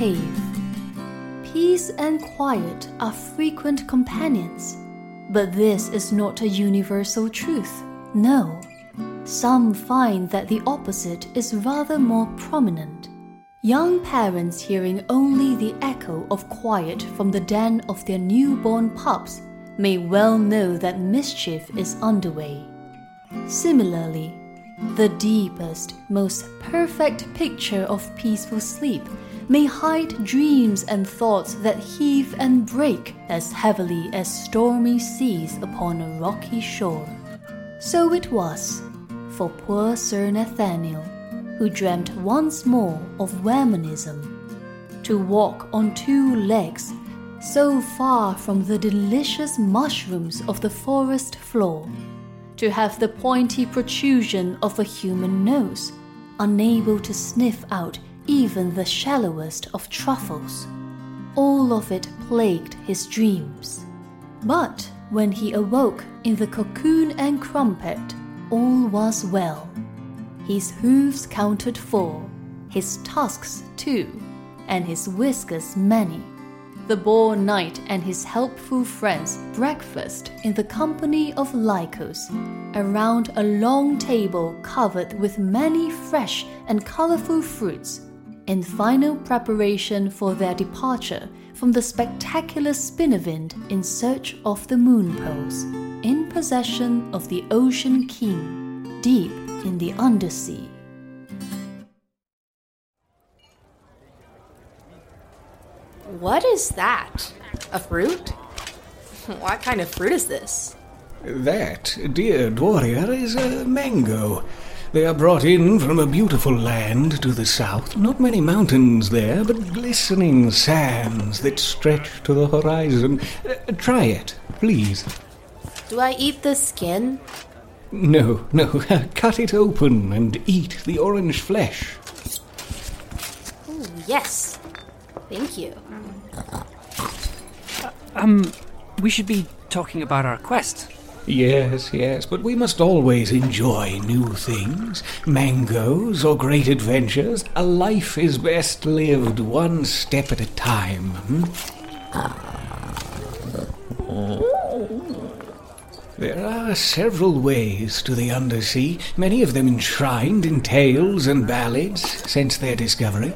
Cave. Peace and quiet are frequent companions, but this is not a universal truth. No. Some find that the opposite is rather more prominent. Young parents hearing only the echo of quiet from the den of their newborn pups may well know that mischief is underway. Similarly, the deepest, most perfect picture of peaceful sleep may hide dreams and thoughts that heave and break as heavily as stormy seas upon a rocky shore. So it was for poor Sir Nathaniel, who dreamt once more of Whermanism. To walk on two legs, so far from the delicious mushrooms of the forest floor to have the pointy protrusion of a human nose, unable to sniff out even the shallowest of truffles. All of it plagued his dreams. But when he awoke in the cocoon and crumpet, all was well. His hooves counted four, his tusks two, and his whiskers many. The boar knight and his helpful friends breakfast in the company of Lykos, around a long table covered with many fresh and colorful fruits, in final preparation for their departure from the spectacular Spinnerwind in search of the moon poles, in possession of the Ocean King, deep in the undersea. What is that? A fruit? What kind of fruit is this? That, dear Dwarrior, is a mango. They are brought in from a beautiful land to the south. Not many mountains there, but glistening sands that stretch to the horizon. Uh, try it, please. Do I eat the skin? No, no, cut it open and eat the orange flesh. Ooh, yes. Thank you. Um, we should be talking about our quest. Yes, yes, but we must always enjoy new things. Mangoes or great adventures. A life is best lived one step at a time. hmm? There are several ways to the undersea, many of them enshrined in tales and ballads since their discovery.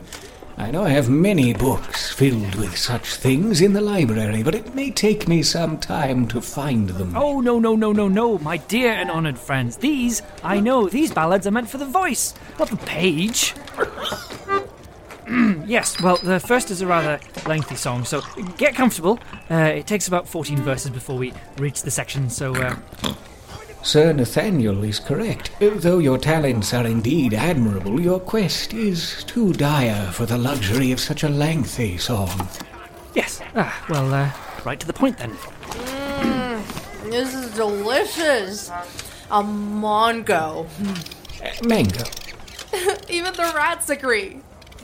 I know I have many books filled with such things in the library, but it may take me some time to find them. Oh, no, no, no, no, no, my dear and honored friends. These, I know, these ballads are meant for the voice, not the page. Yes, well, the first is a rather lengthy song, so get comfortable. Uh, it takes about 14 verses before we reach the section, so uh, Sir Nathaniel is correct. Though your talents are indeed admirable, your quest is too dire for the luxury of such a lengthy song. yes. Ah, well, uh, right to the point then. This is delicious. A mango. Uh, Mango. Even the rats agree.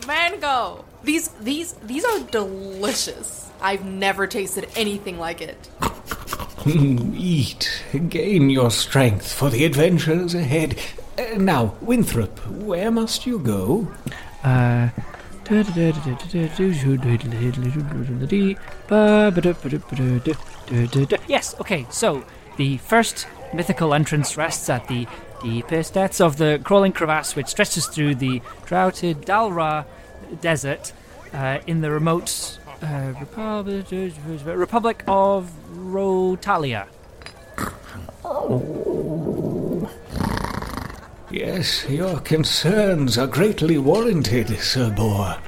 Mango. These these these are delicious. I've never tasted anything like it. Eat, gain your strength for the adventures ahead. Uh, now, Winthrop, where must you go? Uh, Yes, okay, so the first mythical entrance rests at the deepest depths of the crawling crevasse which stretches through the droughted Dalra desert uh, in the remote uh, Republic of Rotalia. Yes, your concerns are greatly warranted, Sir Boar.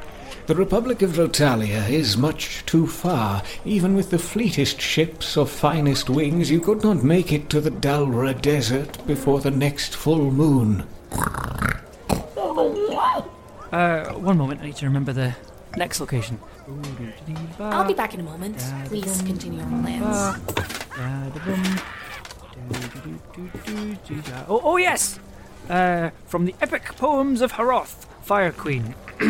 The Republic of Rotalia is much too far. Even with the fleetest ships of finest wings, you could not make it to the Dalra Desert before the next full moon. Uh, one moment, I need to remember the next location. I'll be back in a moment. Please continue your plans. Oh, oh yes! Uh, from the epic poems of Haroth, Fire Queen.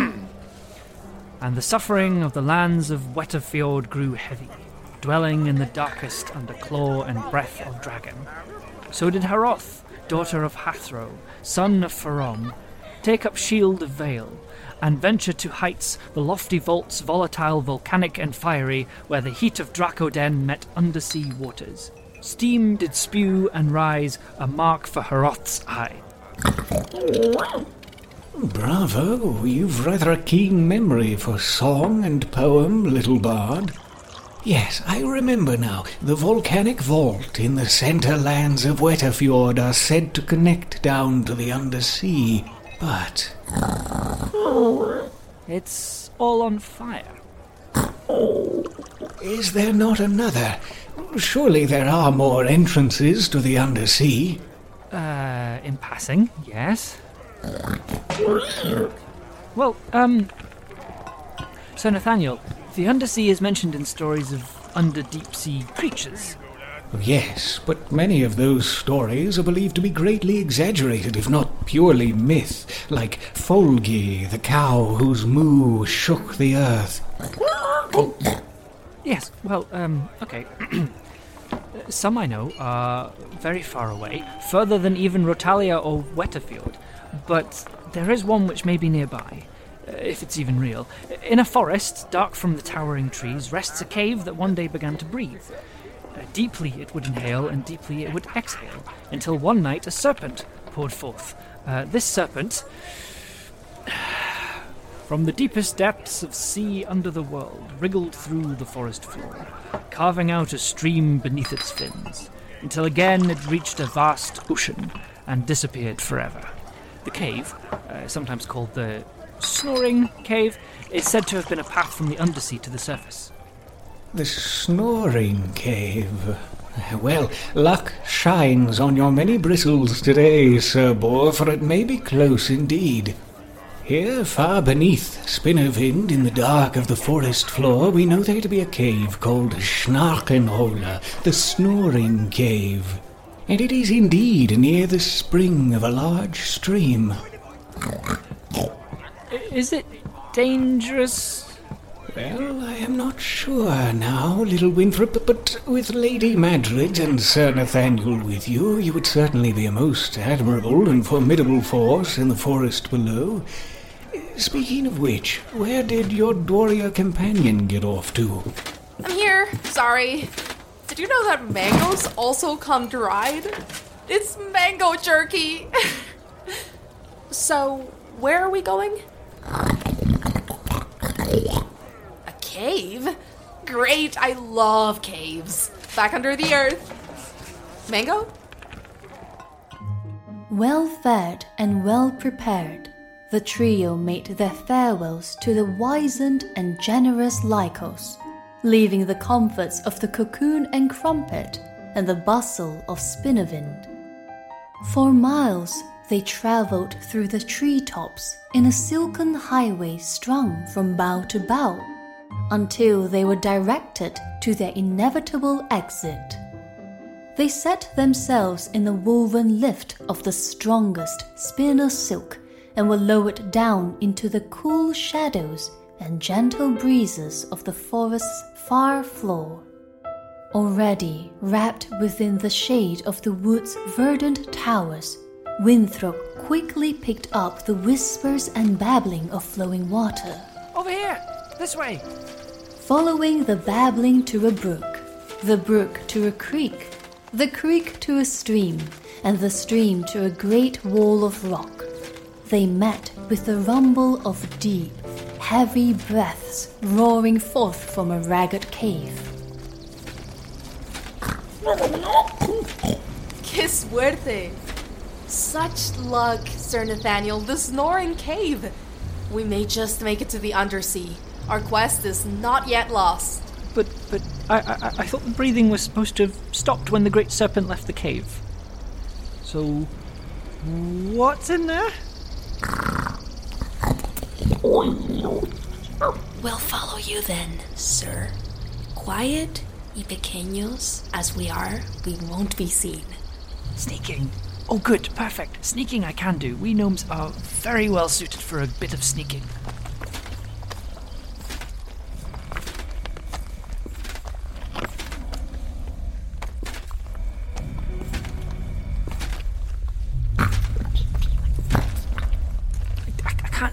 and the suffering of the lands of Wetterfjord grew heavy, dwelling in the darkest under claw and breath of dragon. So did Haroth, daughter of Hathro, son of Farom, take up shield of Vale, and venture to heights, the lofty vaults, volatile, volcanic, and fiery, where the heat of Dracoden met undersea waters. Steam did spew and rise, a mark for Haroth's eye. Oh, bravo, you've rather a keen memory for song and poem, little bard. Yes, I remember now. The volcanic vault in the centre lands of Wetterfjord are said to connect down to the undersea. But It's all on fire. is there not another? Surely there are more entrances to the undersea. Uh, in passing, yes. Well, um, Sir Nathaniel, the undersea is mentioned in stories of under deep sea creatures. Yes, but many of those stories are believed to be greatly exaggerated, if not purely myth, like Folgi, the cow whose moo shook the earth. Yes, well, um, okay. Some I know are very far away, further than even Rotalia or Wetterfjord, but there is one which may be nearby, uh, if it's even real. In a forest, dark from the towering trees, rests a cave that one day began to breathe. Uh, deeply it would inhale, and deeply it would exhale, until one night a serpent poured forth. Uh, this serpent, from the deepest depths of sea under the world, wriggled through the forest floor, carving out a stream beneath its fins, until again it reached a vast ocean and disappeared forever. The cave, uh, sometimes called the Snoring Cave, is said to have been a path from the undersea to the surface. The snoring cave. Well, luck shines on your many bristles today, Sir Boar, for it may be close indeed. Here, far beneath Spinnervind, in the dark of the forest floor, we know there to be a cave called Schnarkenhole, the Snoring Cave. And it is indeed near the spring of a large stream. Is it dangerous? Well, I am not sure now, little Winthrop, but with Lady Madredd and Sir Nathaniel with you, you would certainly be a most admirable and formidable force in the forest below. Speaking of which, where did your Dwarrior companion get off to? I'm here. Sorry. Did you know that mangoes also come dried? It's mango jerky. so, where are we going? Cave? Great, I love caves. Back under the earth. Mango? Well fed and well prepared, the trio made their farewells to the wizened and generous Lykos, leaving the comforts of the cocoon and crumpet and the bustle of Spinavind. For miles they traveled through the treetops in a silken highway strung from bough to bough until they were directed to their inevitable exit. They set themselves in the woven lift of the strongest spinner silk and were lowered down into the cool shadows and gentle breezes of the forest's far floor. Already wrapped within the shade of the wood's verdant towers, Winthrop quickly picked up the whispers and babbling of flowing water. Over here! This way! following the babbling to a brook, the brook to a creek, the creek to a stream, and the stream to a great wall of rock. They met with the rumble of deep, heavy breaths roaring forth from a ragged cave. Que suerte! Such luck, Sir Nathaniel, the snoring cave! We may just make it to the undersea. Our quest is not yet lost. But but I, I I thought the breathing was supposed to have stopped when the great serpent left the cave. So what's in there? We'll follow you then, sir. Quiet y pequeños as we are, we won't be seen. Sneaking. Oh good, perfect. Sneaking I can do. We gnomes are very well suited for a bit of sneaking.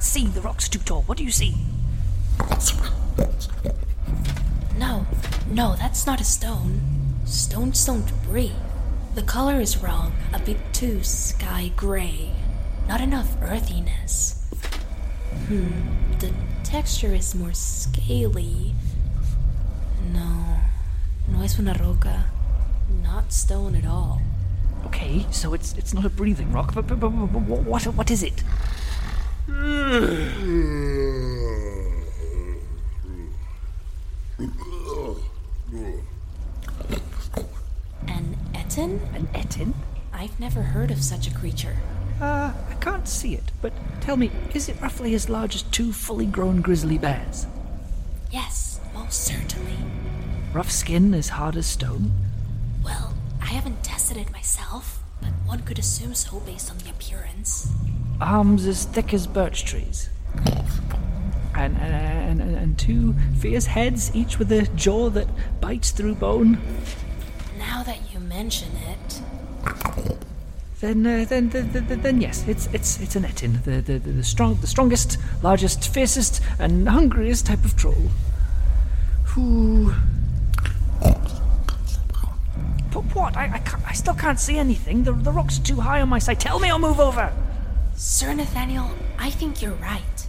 See. The rock's too tall. What do you see? No, no, that's not a stone. Stones don't breathe. The color is wrong, a bit too sky gray. Not enough earthiness. Hmm, the texture is more scaly. No, no es una roca. Not stone at all. Okay, so it's it's not a breathing rock, but, but, but, but what what is it? An ettin? An ettin? I've never heard of such a creature. Uh, I can't see it, but tell me, is it roughly as large as two fully grown grizzly bears? Yes, most certainly. Rough skin as hard as stone? Well, I haven't tested it myself, one could assume so based on the appearance. Arms as thick as birch trees? And, and, and, and two fierce heads, each with a jaw that bites through bone? Now that you mention it, Then, uh, then, then, then, then, yes, it's it's it's an ettin, the the, the, the strong, the strongest, largest, fiercest, and hungriest type of troll. Who? What? I, I, can't, I still can't see anything. The the rock's are too high on my side. Tell me, I'll move over. Sir Nathaniel, I think you're right.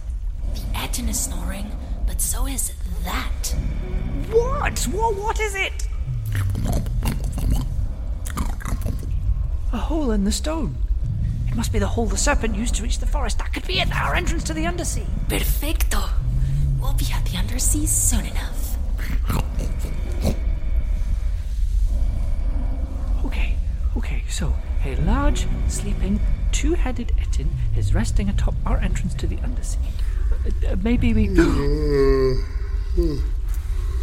The Ettin is snoring, but so is that. What? What? What is it? A hole in the stone. It must be the hole the serpent used to reach the forest. That could be it. Our entrance to the undersea. Perfecto. We'll be at the undersea soon enough. Okay, okay, so a large, sleeping, two headed Ettin is resting atop our entrance to the undersea. Uh, maybe we.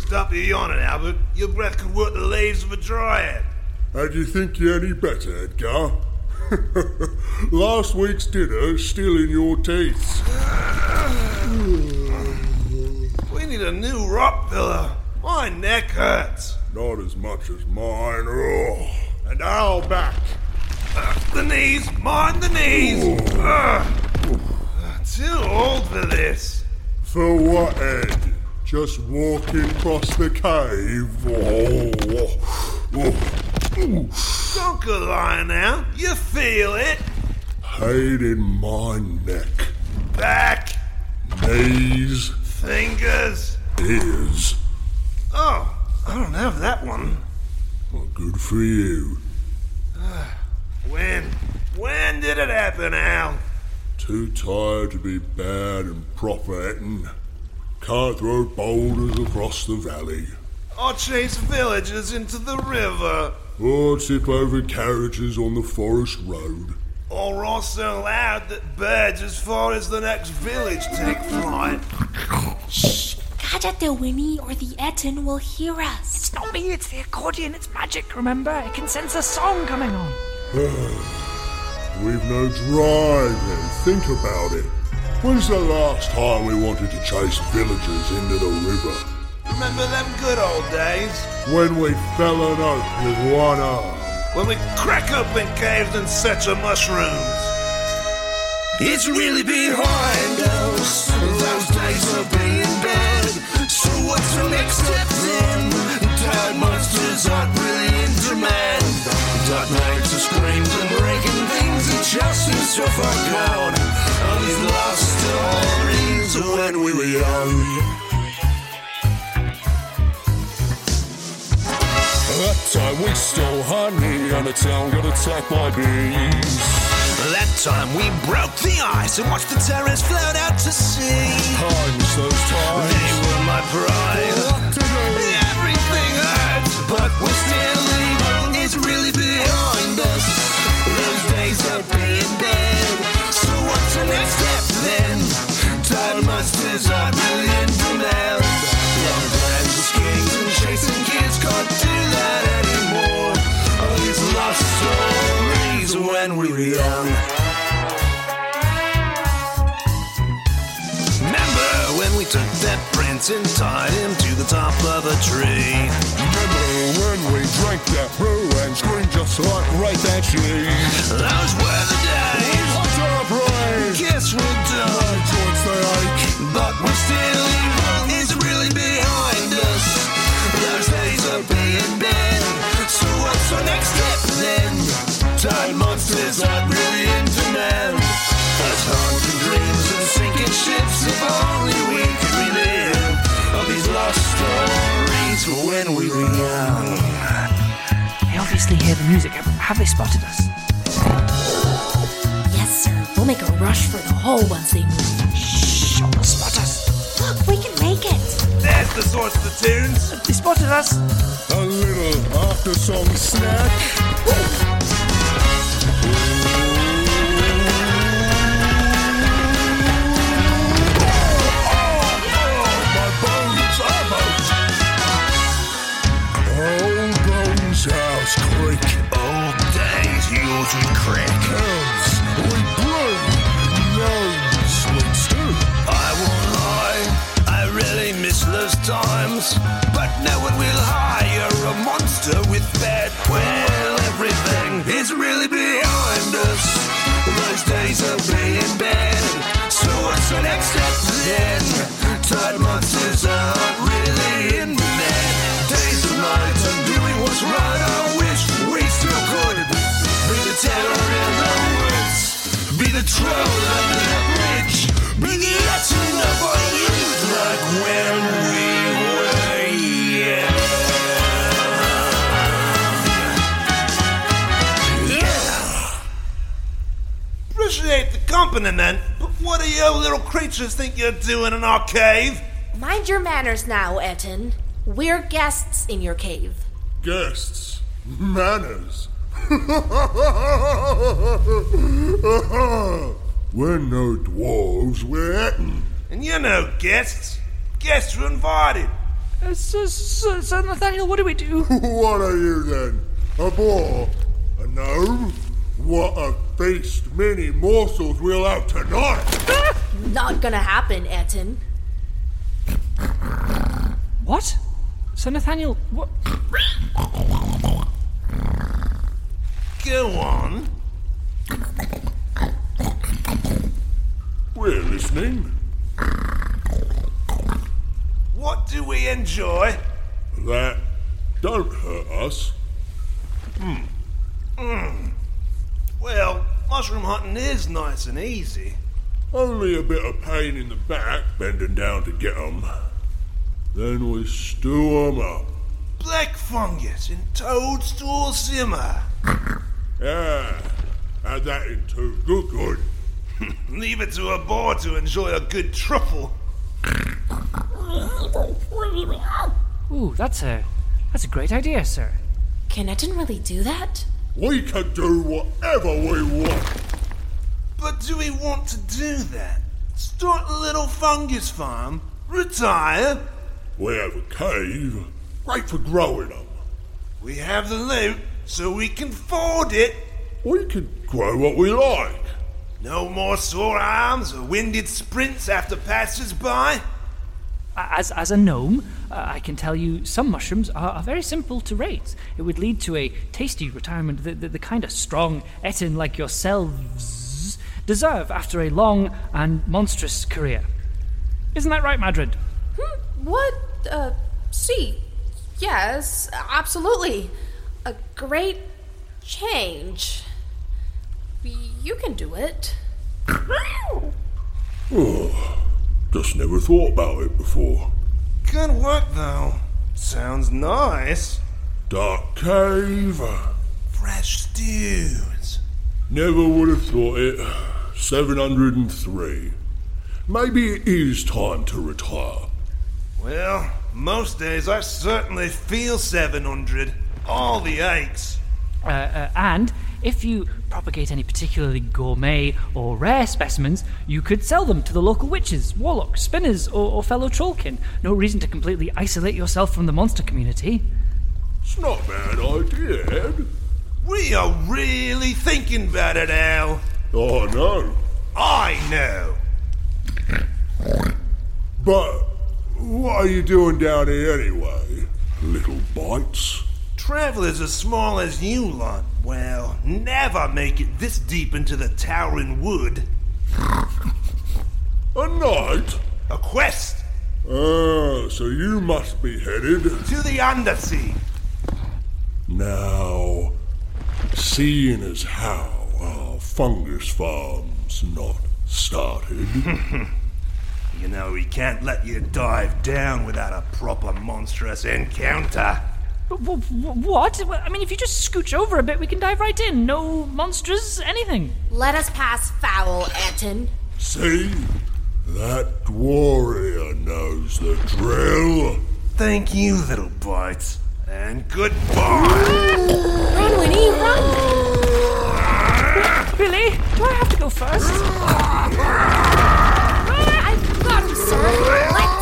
Stop your yawning, Albert. Your breath could work the leaves of a dryad. How do you think you're any better, Edgar? Last week's dinner's still in your teeth. We need a new rock pillar. My neck hurts. Not as much as mine. Oh. And I'll back. Uh, the knees, mind the knees. Ugh. Too old for this. For what, Ed? Just walking across the cave? Oh. Oh. Don't go lying now. You feel it. Pain in my neck. Back, Knees. fingers. Ears. Oh, I don't have that one. Well, good for you. When? When did it happen, Al? Too tired to be bad and proper eating. Can't throw boulders across the valley. Or chase villagers into the river. Or tip over carriages on the forest road. Or roar so loud that birds as far as the next village take flight. Shh! the Winnie or the Ettin will hear us. It's not me, it's the accordion, it's magic, remember? It can sense a song coming on. We've no drive then. Think about it. When's the last time we wanted to chase villagers into the river? Remember them good old days? When we fell an oak with one arm. When we crack open caves and search of mushrooms. It's really behind us. Those days of being dead. So what's the next step then? Tide monsters aren't really in demand. Dark nights of screams and breaking things. It just seems so far gone. All these lost stories when we were young. That time we stole honey and the town got attacked by bees. That time we broke the ice and watched the terrors float out to sea. Times those times. They were my pride. What to do? Everything hurts, but we're still evil. It's really behind us. Those days of being dead. So what's the next step then? Time monsters are in demand. Long plans of schemes and chasing kids can't do that anymore. All these lost stories when we were young. And tied him to the top of a tree? Remember when we drank that brew and screamed just like right that tree? Those were the days. What a praise! Guess we're done. Joints they ache. But we're still evil. It's really behind us. Those days of being dead. So what's our next step then? Tide monsters aren't really in demand. Us haunting dreams and sinking ships. If hear the music. Have, have they spotted us? Yes, sir. We'll make a rush for the hole once they move. Shh, they'll spot us. Look, we can make it. There's the source of the tunes. They spotted us. A little after song snack. Monster with bad. Well, everything is really behind us. Those days of being bad. So what's the next step then? Tide monsters aren't really in demand. Days and nights and doing what's right. I wish we still could be the terror in the woods. Be the troll Appreciate the company then, but what do you little creatures think you're doing in our cave? Mind your manners now, Ettin. We're guests in your cave. Guests. Manners. we're no dwarves, we're ettin. And you're no guests. Guests are invited. Uh, Sir, Sir, Sir Nathaniel, what do we do? what are you then? A boar? A gnome? What a feast many morsels we'll have tonight! Not gonna happen, Ettin. What? Sir Nathaniel, what? Go on. We're listening. What do we enjoy? That don't hurt us. Hmm. Hmm. Well, mushroom hunting is nice and easy. Only a bit of pain in the back bending down to get 'em. Then we stew 'em up. Black fungus in toadstool simmer. Yeah, add that in too. Good, good. Leave it to a boar to enjoy a good truffle. Ooh, that's a that's a great idea, sir. Can Ettin really do that? We can do whatever we want. But do we want to do that? Start a little fungus farm? Retire? We have a cave, great for growing them. We have the loot, so we can afford it. We can grow what we like. No more sore arms or winded sprints after passers-by. As, as a gnome, uh, I can tell you some mushrooms are, are very simple to raise. It would lead to a tasty retirement, the, the, the kind of strong ettin like yourselves deserve after a long and monstrous career. Isn't that right, Madredd? Hmm, what? Uh, see. Yes, absolutely. A great change. You can do it. Oh, just never thought about it before. Good work, though. Sounds nice. Dark cave. Fresh stews. Never would have thought it. 703. Maybe it is time to retire. Well, most days I certainly feel 700. All the aches. Uh, uh, and if you propagate any particularly gourmet or rare specimens, you could sell them to the local witches, warlocks, spinners, or, or fellow trollkin. No reason to completely isolate yourself from the monster community. It's not a bad idea, Ed. We are really thinking about it, Al. Oh, no. I know. But what are you doing down here anyway? Little bites? Travelers as small as you lot, well, never make it this deep into the towering wood. A night? A quest Ah, so you must be headed. to the undersea. Now, seeing as how our fungus farm's not started, You know, we can't let you dive down without a proper monstrous encounter. W- w- what? I mean, if you just scooch over a bit, we can dive right in. No monsters, anything. Let us pass foul, Ettin. see? That warrior knows the drill. Thank you, little bites. And goodbye. Run, Winnie, run! Billy, do I have to go first? Ah, I've got him, sir. Let's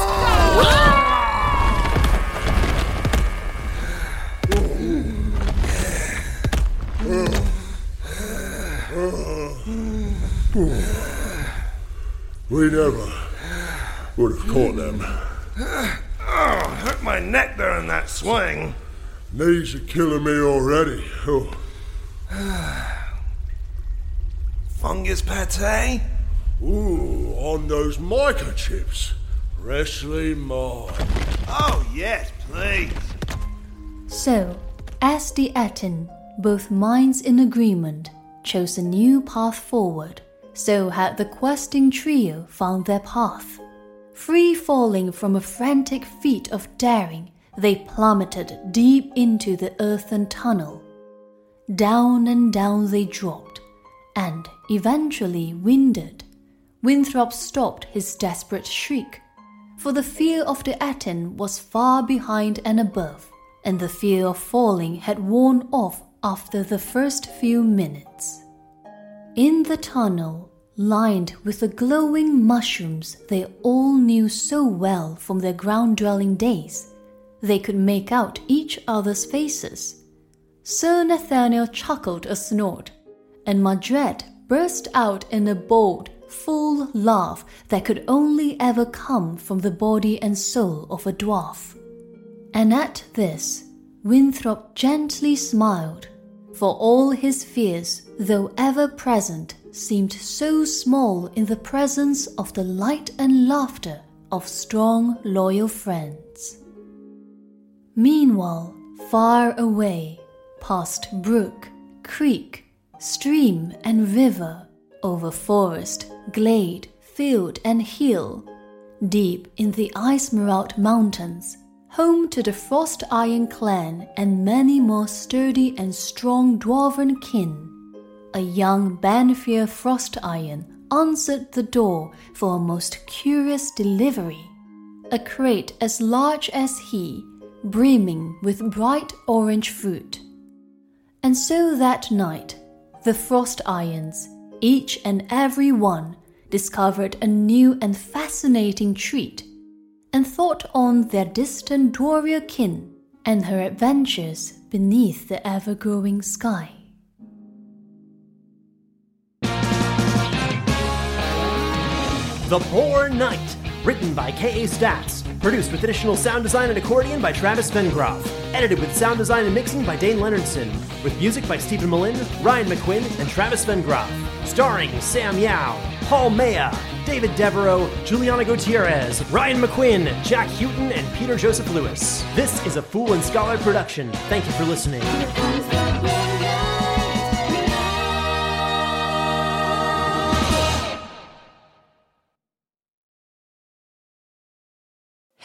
go. We never would have caught them. Oh, hurt my neck there in that swing. Knees are killing me already. Oh, Fungus pate? ooh, on those microchips. Freshly mined. Oh, yes, please. So, as the Ettin, both minds in agreement, chose a new path forward, so had the questing trio found their path. Free falling from a frantic feat of daring, they plummeted deep into the earthen tunnel. Down and down they dropped, and eventually winded. Winthrop stopped his desperate shriek, for the fear of the Ettin was far behind and above, and the fear of falling had worn off after the first few minutes. In the tunnel, lined with the glowing mushrooms they all knew so well from their ground dwelling days, they could make out each other's faces. Sir Nathaniel chuckled a snort, and Madredd burst out in a bold, full laugh that could only ever come from the body and soul of a dwarf. And at this, Winthrop gently smiled, for all his fears, though ever present, seemed so small in the presence of the light and laughter of strong, loyal friends. Meanwhile, far away, past brook, creek, stream, and river, over forest, glade, field, and hill, deep in the ice-merald mountains, home to the Frostiron clan and many more sturdy and strong dwarven kin, a young Banfier Frostiron answered the door for a most curious delivery. A crate as large as he, brimming with bright orange fruit. And so that night, the Frostirons, each and every one, discovered a new and fascinating treat, and thought on their distant Dwarrior kin and her adventures beneath the ever growing sky. The Boar Knight, written by K.A. Statz, produced with additional sound design and accordion by Travis Vengroff, edited with sound design and mixing by Dayn Leonardson, with music by Steven Melin, Ryan McQuinn, and Travis Vengroff, starring Sam Yeow, Paul Mella, David Devereux, Juliana Gutierrez, Ryan McQuinn, Jack Houghton, and Peter Joseph Lewis. This is a Fool and Scholar production. Thank you for listening.